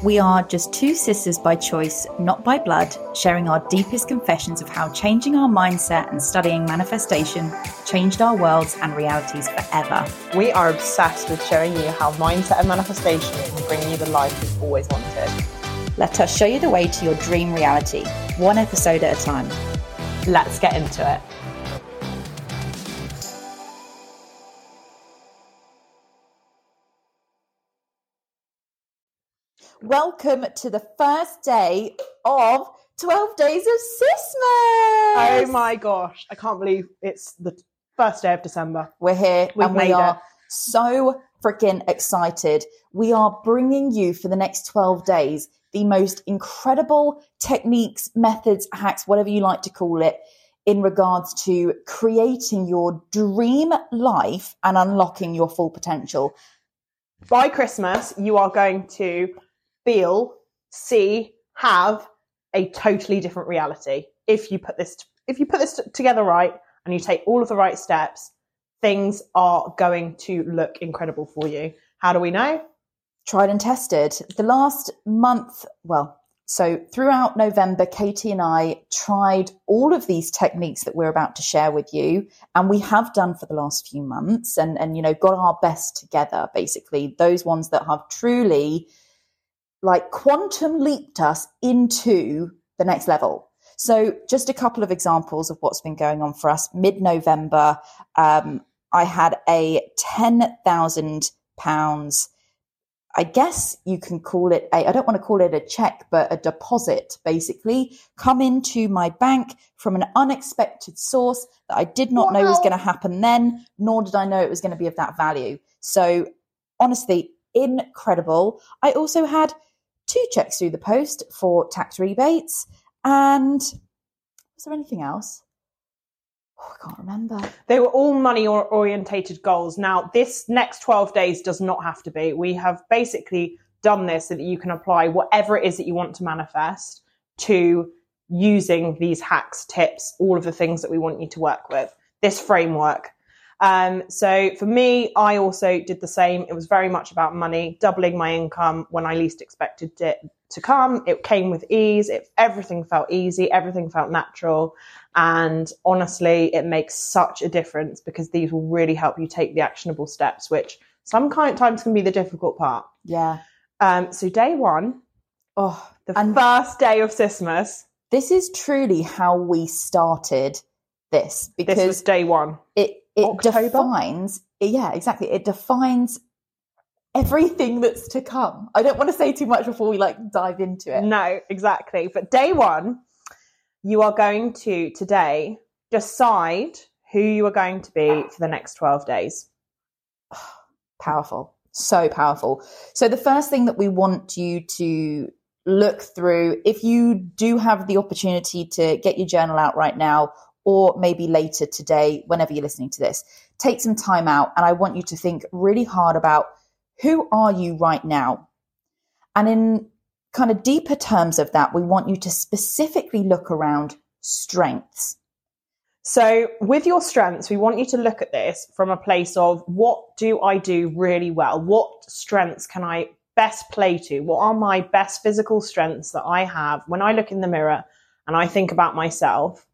We are just two sisters by choice, not by blood, sharing our deepest confessions of how changing our mindset and studying manifestation changed our worlds and realities forever. We are obsessed with showing you how mindset and manifestation can bring you the life you've always wanted. Let us show you the way to your dream reality, one episode at a time. Let's get into it. Welcome to the first day of 12 Days of Sismas. Oh my gosh, I can't believe it's the first day of December. We're here We've and we are it. so freaking excited. We are bringing you for the next 12 days the most incredible techniques, methods, hacks, whatever you like to call it, in regards to creating your dream life and unlocking your full potential. By Christmas, you are going to feel, see, have a totally different reality. If you put this if you put this together right and you take all of the right steps, things are going to look incredible for you. How do we know? tried and tested. The last month, well, so throughout November, Katie and I tried all of these techniques that we're about to share with you, and we have done for the last few months, and and you know got our best together. Basically, those ones that have truly like quantum leaped us into the next level. So, just a couple of examples of what's been going on for us. Mid November, um, I had a ten thousand pounds I guess you can call it a, I don't want to call it a check, but a deposit basically come into my bank from an unexpected source that I did not know was going to happen then, nor did I know it was going to be of that value. So honestly, incredible. I also had two checks through the post for tax rebates. And was there anything else? Oh, I can't remember. They were all money or- orientated goals. Now, this next 12 days does not have to be. We have basically done this so that you can apply whatever it is that you want to manifest to using these hacks, tips, all of the things that we want you to work with, this framework. Um, so for me, I also did the same. It was very much about money, doubling my income when I least expected it to come. It came with ease. It, everything felt easy. Everything felt natural. And honestly, it makes such a difference because these will really help you take the actionable steps, which sometimes can be the difficult part. Yeah. Um, so day one, Oh, the And- first day of Sismas, this is truly how we started this this because was day one. it it October? defines yeah exactly it defines everything that's to come i don't want to say too much before we like dive into it No, exactly. But day one, you are going to today decide who you are going to be for the next 12 days. powerful so powerful so the first thing that we want you to look through if you do have the opportunity to get your journal out right now or maybe later today whenever you're listening to this take some time out and i want you to think really hard about who are you right now and in kind of deeper terms of that we want you to specifically look around strengths So, with your strengths, we want you to look at this from a place of what do I do really well? What strengths can I best play to? What are my best physical strengths that I have when I look in the mirror and I think about myself?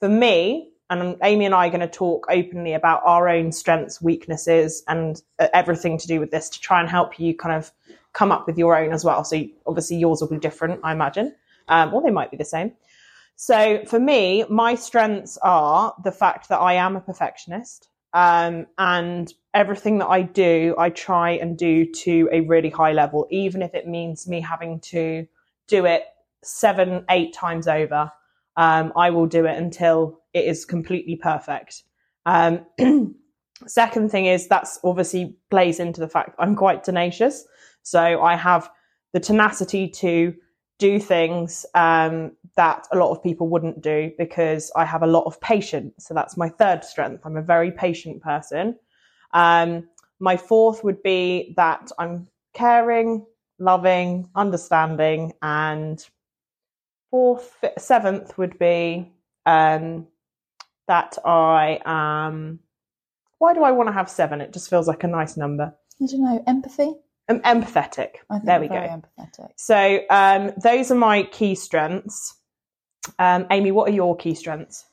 For me, and Amy and I are going to talk openly about our own strengths, weaknesses, and uh, everything to do with this to try and help you kind of come up with your own as well. So, obviously, yours will be different, I imagine, um, or they might be the same. So for me, my strengths are the fact that I am a perfectionist. Um, and everything that I do, I try and do to a really high level, even if it means me having to do it seven, eight times over. Um, I will do it until it is completely perfect. Um, second thing is that's obviously plays into the fact I'm quite tenacious. So I have the tenacity to do things um, that a lot of people wouldn't do because I have a lot of patience. So that's my third strength. I'm a very patient person. Um, my fourth would be that I'm caring, loving, understanding, and fourth, seventh would be um, that I am. Why do I want to have seven? It just feels like a nice number. i don't know empathy I'm empathetic. There we go. Empathetic. So um, those are my key strengths. Um, Amy, what are your key strengths?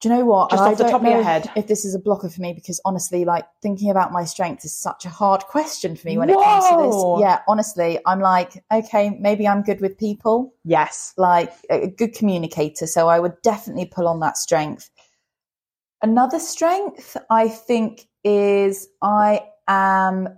Do you know what? Just And off the top of your head. If this is a blocker for me, because honestly, like thinking about my strengths is such a hard question for me when it comes to this. Yeah, honestly, I'm like, okay, maybe I'm good with people, Yes. like a good communicator. So I would definitely pull on that strength. Another strength, I think, is I am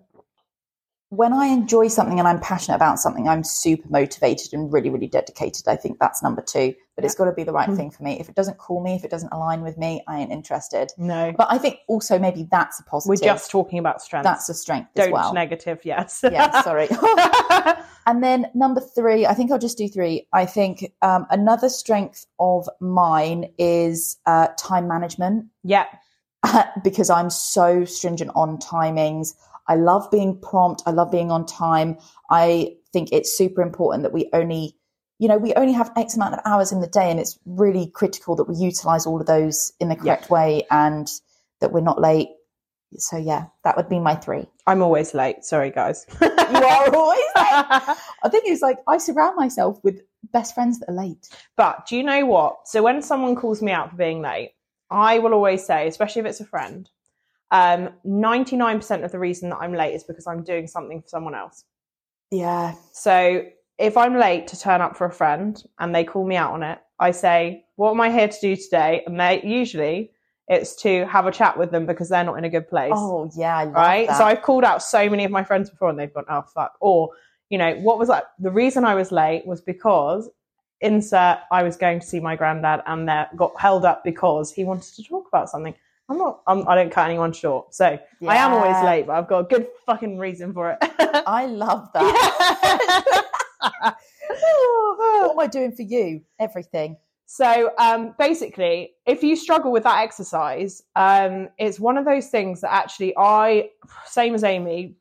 when I enjoy something and I'm passionate about something, I'm super motivated and really, really dedicated. I think that's number two. But it's got to be the right Mhm. thing for me. If it doesn't call me, if it doesn't align with me, I ain't interested. No. But I think also maybe that's a positive. We're just talking about strengths. that's a strength Don't as well. negative, yes. yeah, sorry. and then number three, I think I'll just do three. I think um, another strength of mine is uh, time management yeah. because I'm so stringent on timings. I love being prompt. I love being on time. I think it's super important that we only, you know, we only have X amount of hours in the day, and it's really critical that we utilize all of those in the correct way and that we're not late. So yeah, that would be my three. I'm always late. Sorry, guys. You are always late. I think it's like I surround myself with best friends that are late. But do you know what? So when someone calls me out for being late, I will always say, especially if it's a friend, um, 99% of the reason that I'm late is because I'm doing something for someone else. Yeah, So if I'm late to turn up for a friend and they call me out on it, I say, What am I here to do today? And they usually it's to have a chat with them because they're not in a good place. Oh yeah, right? that. So I've called out so many of my friends before and they've gone, Oh fuck. Or, you know, what was that? The reason I was late was because insert I was going to see my granddad and that got held up because he wanted to talk about something. I'm not I'm, I don't cut anyone short. So I am always late, but I've got a good fucking reason for it. I love that. what am I doing for you? Everything. So um, basically, if you struggle with that exercise, um, it's one of those things that actually I, same as Amy,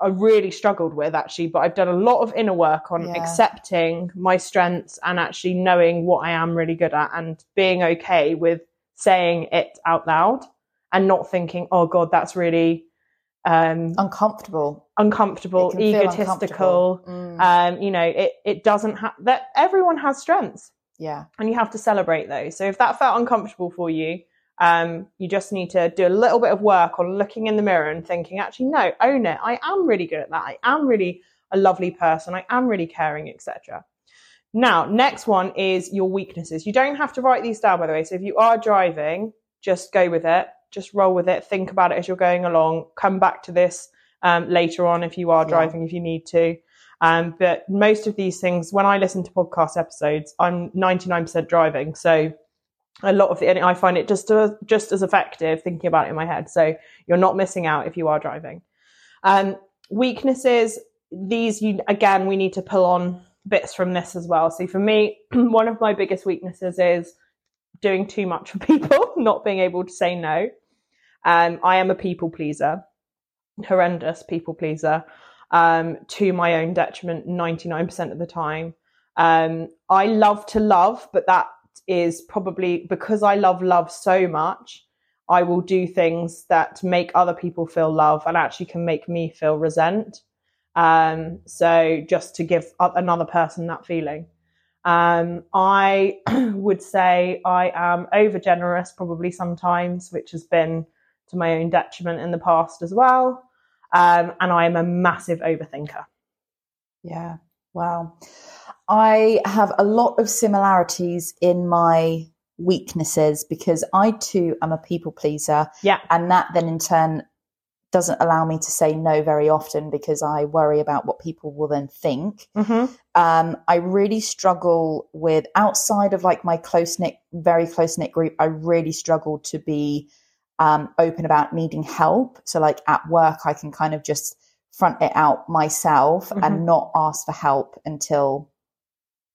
I really struggled with actually. But I've done a lot of inner work on Yeah. accepting my strengths and actually knowing what I am really good at and being okay with saying it out loud and not thinking, "Oh God, that's really um, Uncomfortable. uncomfortable, It can feel egotistical." uncomfortable. Mm, Um, you know, it it doesn't have that. Everyone has strengths yeah. and you have to celebrate those. So if that felt uncomfortable for you, um, you just need to do a little bit of work on looking in the mirror and thinking, actually, no, own it. I am really good at that. I am really a lovely person. I am really caring, etc. Now, next one is your weaknesses. You don't have to write these down, by the way. So if you are driving, just go with it. Just roll with it. Think about it as you're going along. Come back to this um, later on if you are Yeah. driving, if you need to. Um, but most of these things, when I listen to podcast episodes, I'm 99% driving. So a lot of the, and I find it just, uh, just as effective thinking about it in my head. So you're not missing out if you are driving. Um, weaknesses, these, you, again, we need to pull on bits from this as well. So for me, one of my biggest weaknesses is doing too much for people, not being able to say no. Um, I am a people pleaser, horrendous people pleaser um, to my own detriment 99% of the time. Um, I love to love, but that is probably because I love love so much. I will do things that make other people feel love and actually can make me feel resent. Um, so just to give another person that feeling. Um, I would say I am over generous probably sometimes, which has been to my own detriment in the past as well. Um, and I am a massive overthinker. Yeah. Wow. I have a lot of similarities in my weaknesses because I too am a people pleaser. Yeah. And that then in turn doesn't allow me to say no very often because I worry about what people will then think. Mm-hmm. Um, I really struggle with outside of like my close knit, very close knit group. I really struggle to be um, open about needing help. So, like at work, I can kind of just front it out myself Mhm. and not ask for help until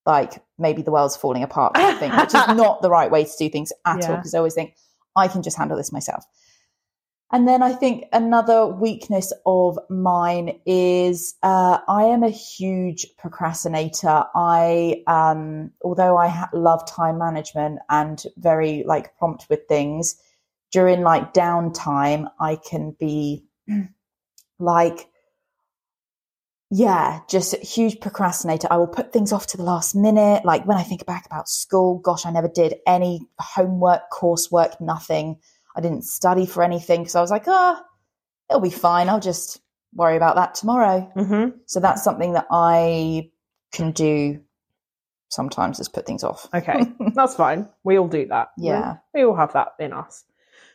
like maybe the world's falling apart, kind of thing, which is not the right way to do things at all. Because I always think I can just handle this myself. And then I think another weakness of mine is uh, I am a huge procrastinator. I, um, although I ha- love time management and very like prompt with things, during like downtime, I can be like, yeah, just a huge procrastinator. I will put things off to the last minute. Like when I think back about school, gosh, I never did any homework, coursework, nothing. I didn't study for anything because I was like, oh, it'll be fine. I'll just worry about that tomorrow. Mm-hmm. So that's something that I can do sometimes is put things off. Okay, that's fine. We all do that. Yeah. We, we all have that in us.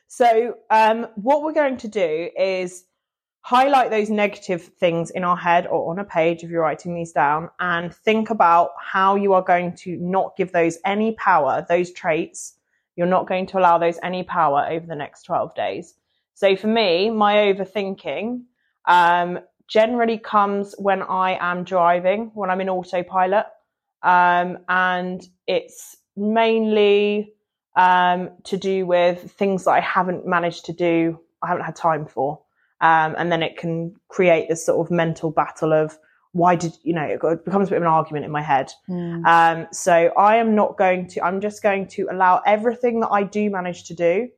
So, um, what we're going to do is highlight those negative things in our head or on a page if you're writing these down and think about how you are going to not give those any power, those traits. You're not going to allow those any power over the next 12 days. So, for me, my overthinking um, generally comes when I am driving, when I'm in autopilot. Um, and it's mainly um, to do with things that I haven't managed to do, I haven't had time for. Um, and then it can create this sort of mental battle of why did, you know, it becomes a bit of an argument in my head. Mm. Um, so I am not going to, I'm just going to allow everything that I do manage to do.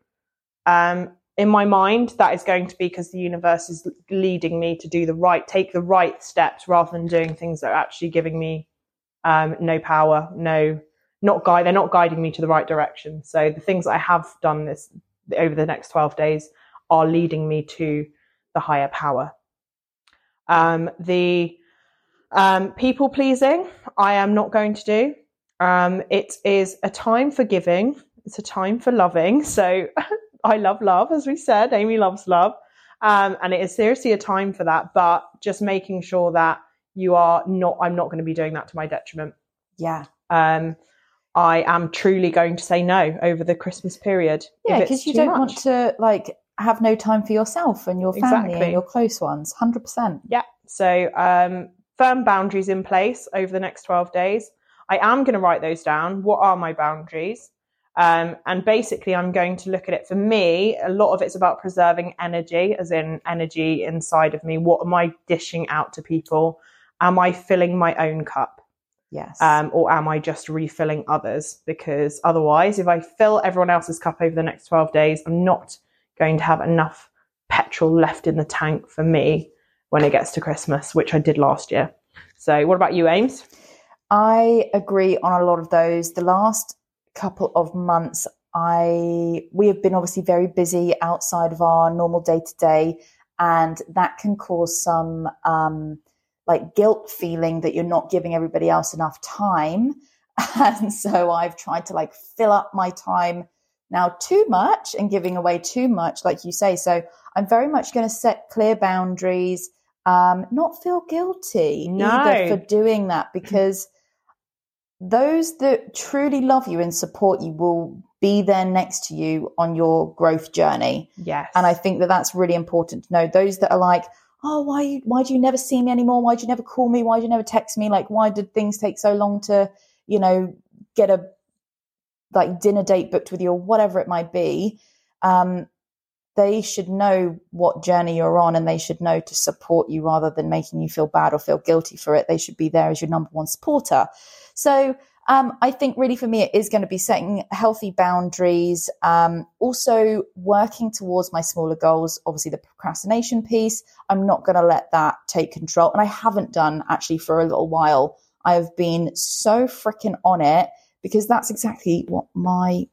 Um, in my mind, that is going to be because the universe is leading me to do the right, take the right steps rather than doing things that are actually giving me um, no power, no, not guide. They're not guiding me to the right direction. So the things that I have done this over the next 12 days are leading me to the higher power. Um, the um, people pleasing, I am not going to do. Um, it is a time for giving. It's a time for loving. So I love love, as we said. Amy loves love. Um, and it is seriously a time for that, but just making sure that you are not, I'm not going to be doing that to my detriment. Yeah. Um, I am truly going to say no over the Christmas period. Yeah, because you don't much. want to like have no time for yourself and your family Exactly. and your close ones. Hundred percent. Yeah. So um, firm boundaries in place over the next 12 days. I am going to write those down. What are my boundaries? Um, and basically, I'm going to look at it. For me, a lot of it's about preserving energy, as in energy inside of me. What am I dishing out to people? Am I filling my own cup? Yes. um, or am I just refilling others? Because otherwise, if I fill everyone else's cup over the next 12 days, I'm not going to have enough petrol left in the tank for me when it gets to Christmas, which I did last year. So, what about you, Ames? I agree on a lot of those. The last couple of months, I we have been obviously very busy outside of our normal day to day, and that can cause some um, like guilt feeling that you're not giving everybody else enough time. And so I've tried to like fill up my time now too much and giving away too much, like you say. So I'm very much going to set clear boundaries, um, not feel guilty No. either for doing that because those that truly love you and support you will be there next to you on your growth journey. Yes. And I think that that's really important to know. Those that are like, oh, why, why do you never see me anymore? Why do you never call me? Why do you never text me? Like, why did things take so long to, you know, get a like dinner date booked with you or whatever it might be? Um, they should know what journey you're on and they should know to support you rather than making you feel bad or feel guilty for it. They should be there as your number one supporter. So um, I think really for me, it is going to be setting healthy boundaries, um, also working towards my smaller goals. Obviously, the procrastination piece, I'm not going to let that take control. And I haven't done actually for a little while. I've been so freaking on it because that's exactly what my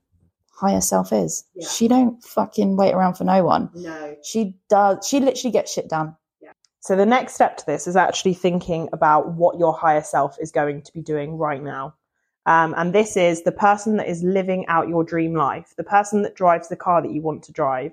higher self is. Yeah. She don't fucking wait around for no one. no. She does. She literally gets shit done. So, the next step to this is actually thinking about what your higher self is going to be doing right now. Um, and this is the person that is living out your dream life, the person that drives the car that you want to drive,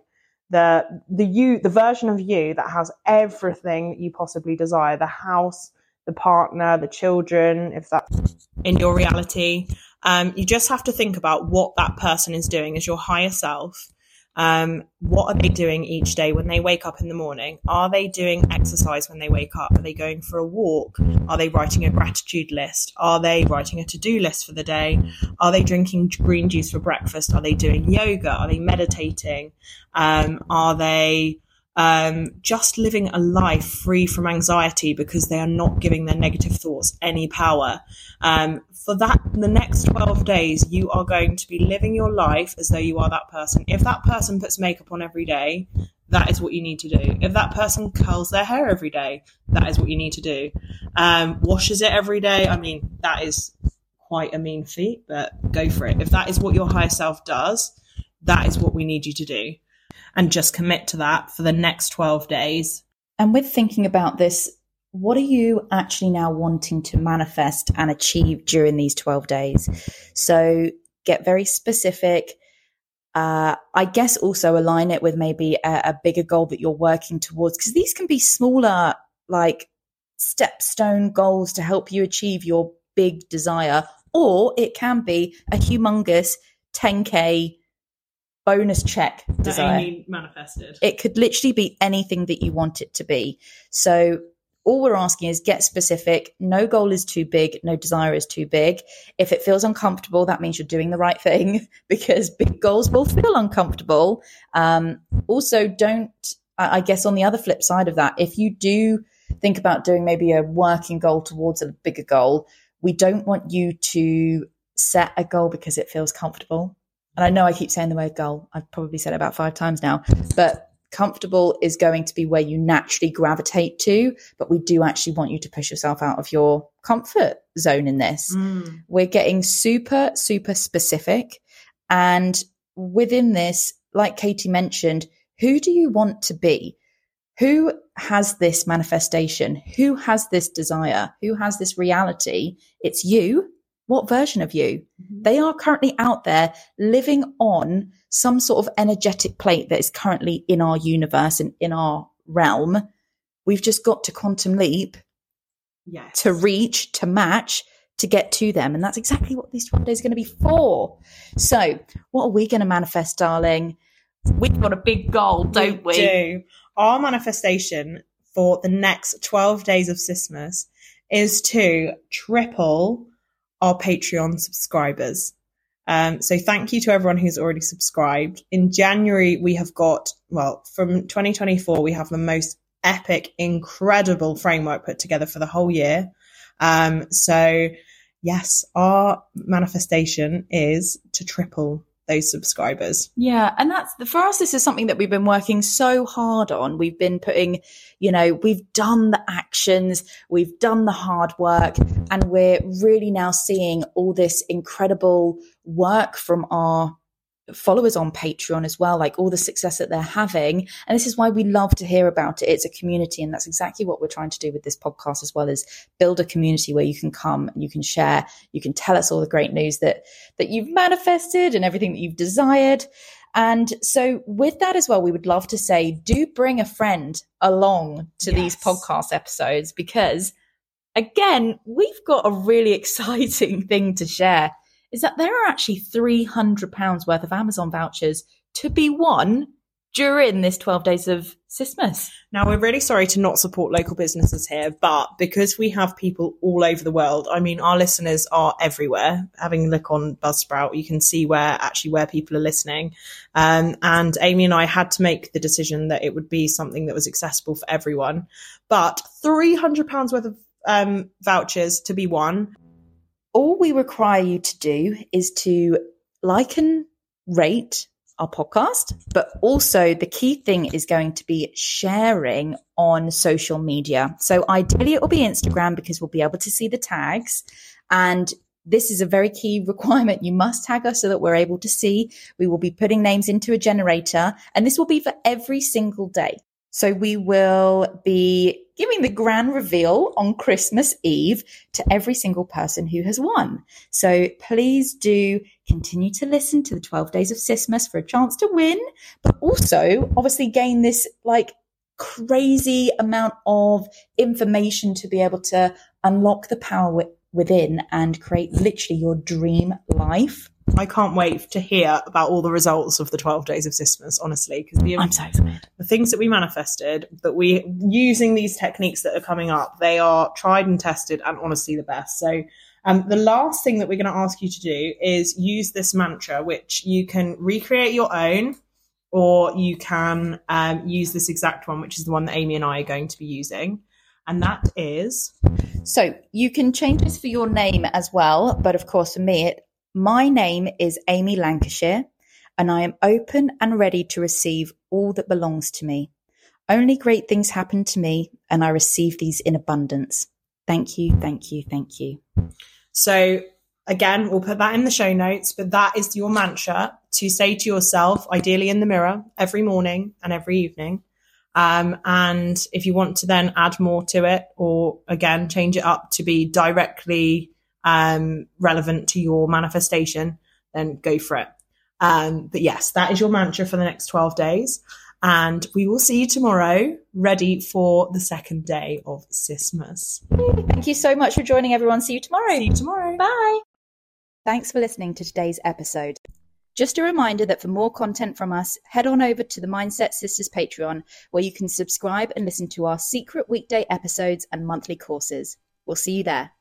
the the you, the version of you that has everything that you possibly desire, the house, the partner, the children, if that's in your reality. Um, you just have to think about what that person is doing as your higher self. Um, what are they doing each day when they wake up in the morning? Are they doing exercise when they wake up? Are they going for a walk? Are they writing a gratitude list? Are they writing a to do list for the day? Are they drinking green juice for breakfast? Are they doing yoga? Are they meditating? Um, are they um, just living a life free from anxiety because they are not giving their negative thoughts any power? Um, for that, the next 12 days, you are going to be living your life as though you are that person. If that person puts makeup on every day, that is what you need to do. If that person curls their hair every day, that is what you need to do. Um, washes it every day, I mean, that is quite a mean feat, but go for it. If that is what your higher self does, that is what we need you to do. And just commit to that for the next 12 days. And with thinking about this, what are you actually now wanting to manifest and achieve during these 12 days? So get very specific. Uh, I guess also align it with maybe a, a bigger goal that you're working towards because these can be smaller, like stepstone goals to help you achieve your big desire, or it can be a humongous 10k bonus check desire. manifested. It could literally be anything that you want it to be. So all we're asking is get specific. No goal is too big. No desire is too big. If it feels uncomfortable, that means you're doing the right thing because big goals will feel uncomfortable. Um, also, don't, I guess on the other flip side of that, if you do think about doing maybe a working goal towards a bigger goal, we don't want you to set a goal because it feels comfortable. And I know I keep saying the word goal. I've probably said it about five times now, but comfortable is going to be where you naturally gravitate to. But we do actually want you to push yourself out of your comfort zone in this. Mm. We're getting super, super specific. And within this, like Katie mentioned, who do you want to be? Who has this manifestation? Who has this desire? Who has this reality? It's you. What version of you? Mm-hmm. They are currently out there living on some sort of energetic plate that is currently in our universe and in our realm. We've just got to quantum leap yes. to reach, to match, to get to them. And that's exactly what these 12 days are going to be for. So, what are we going to manifest, darling? We've got a big goal, don't we? we? do our manifestation for the next 12 days of Sismas is to triple our Patreon subscribers. Um, so thank you to everyone who's already subscribed. In January, we have got, well, from 2024, we have the most epic, incredible framework put together for the whole year. Um, so yes, our manifestation is to triple those subscribers. Yeah. And that's for us, this is something that we've been working so hard on. We've been putting, you know, we've done the actions, we've done the hard work, and we're really now seeing all this incredible work from our followers on Patreon as well, like all the success that they're having. And this is why we love to hear about it. It's a community. And that's exactly what we're trying to do with this podcast as well as build a community where you can come and you can share, you can tell us all the great news that, that you've manifested and everything that you've desired. And so with that as well, we would love to say, do bring a friend along to yes. these podcast episodes because again, we've got a really exciting thing to share is that there are actually £300 worth of Amazon vouchers to be won during this 12 days of Sismas. Now, we're really sorry to not support local businesses here, but because we have people all over the world, I mean, our listeners are everywhere. Having a look on Buzzsprout, you can see where actually where people are listening. Um, and Amy and I had to make the decision that it would be something that was accessible for everyone. But £300 worth of um, vouchers to be won all we require you to do is to like and rate our podcast, but also the key thing is going to be sharing on social media. So ideally it will be Instagram because we'll be able to see the tags and this is a very key requirement. You must tag us so that we're able to see. We will be putting names into a generator and this will be for every single day. So we will be giving the grand reveal on Christmas Eve to every single person who has won. So please do continue to listen to the 12 days of Sismas for a chance to win, but also obviously gain this like crazy amount of information to be able to unlock the power within and create literally your dream life. I can't wait to hear about all the results of the 12 days of Sismas, honestly, because the, I'm so excited. the things that we manifested, that we using these techniques that are coming up, they are tried and tested and honestly the best. So, um, the last thing that we're going to ask you to do is use this mantra, which you can recreate your own, or you can um, use this exact one, which is the one that Amy and I are going to be using. And that is. So you can change this for your name as well. But of course, for me, it my name is Amy Lancashire, and I am open and ready to receive all that belongs to me. Only great things happen to me, and I receive these in abundance. Thank you, thank you, thank you. So, again, we'll put that in the show notes, but that is your mantra to say to yourself, ideally in the mirror, every morning and every evening. Um, and if you want to then add more to it, or again, change it up to be directly um, relevant to your manifestation, then go for it. Um, but yes, that is your mantra for the next 12 days. And we will see you tomorrow, ready for the second day of Sismas. Thank you so much for joining, everyone. See you tomorrow. See you tomorrow. Bye. Thanks for listening to today's episode. Just a reminder that for more content from us, head on over to the Mindset Sisters Patreon, where you can subscribe and listen to our secret weekday episodes and monthly courses. We'll see you there.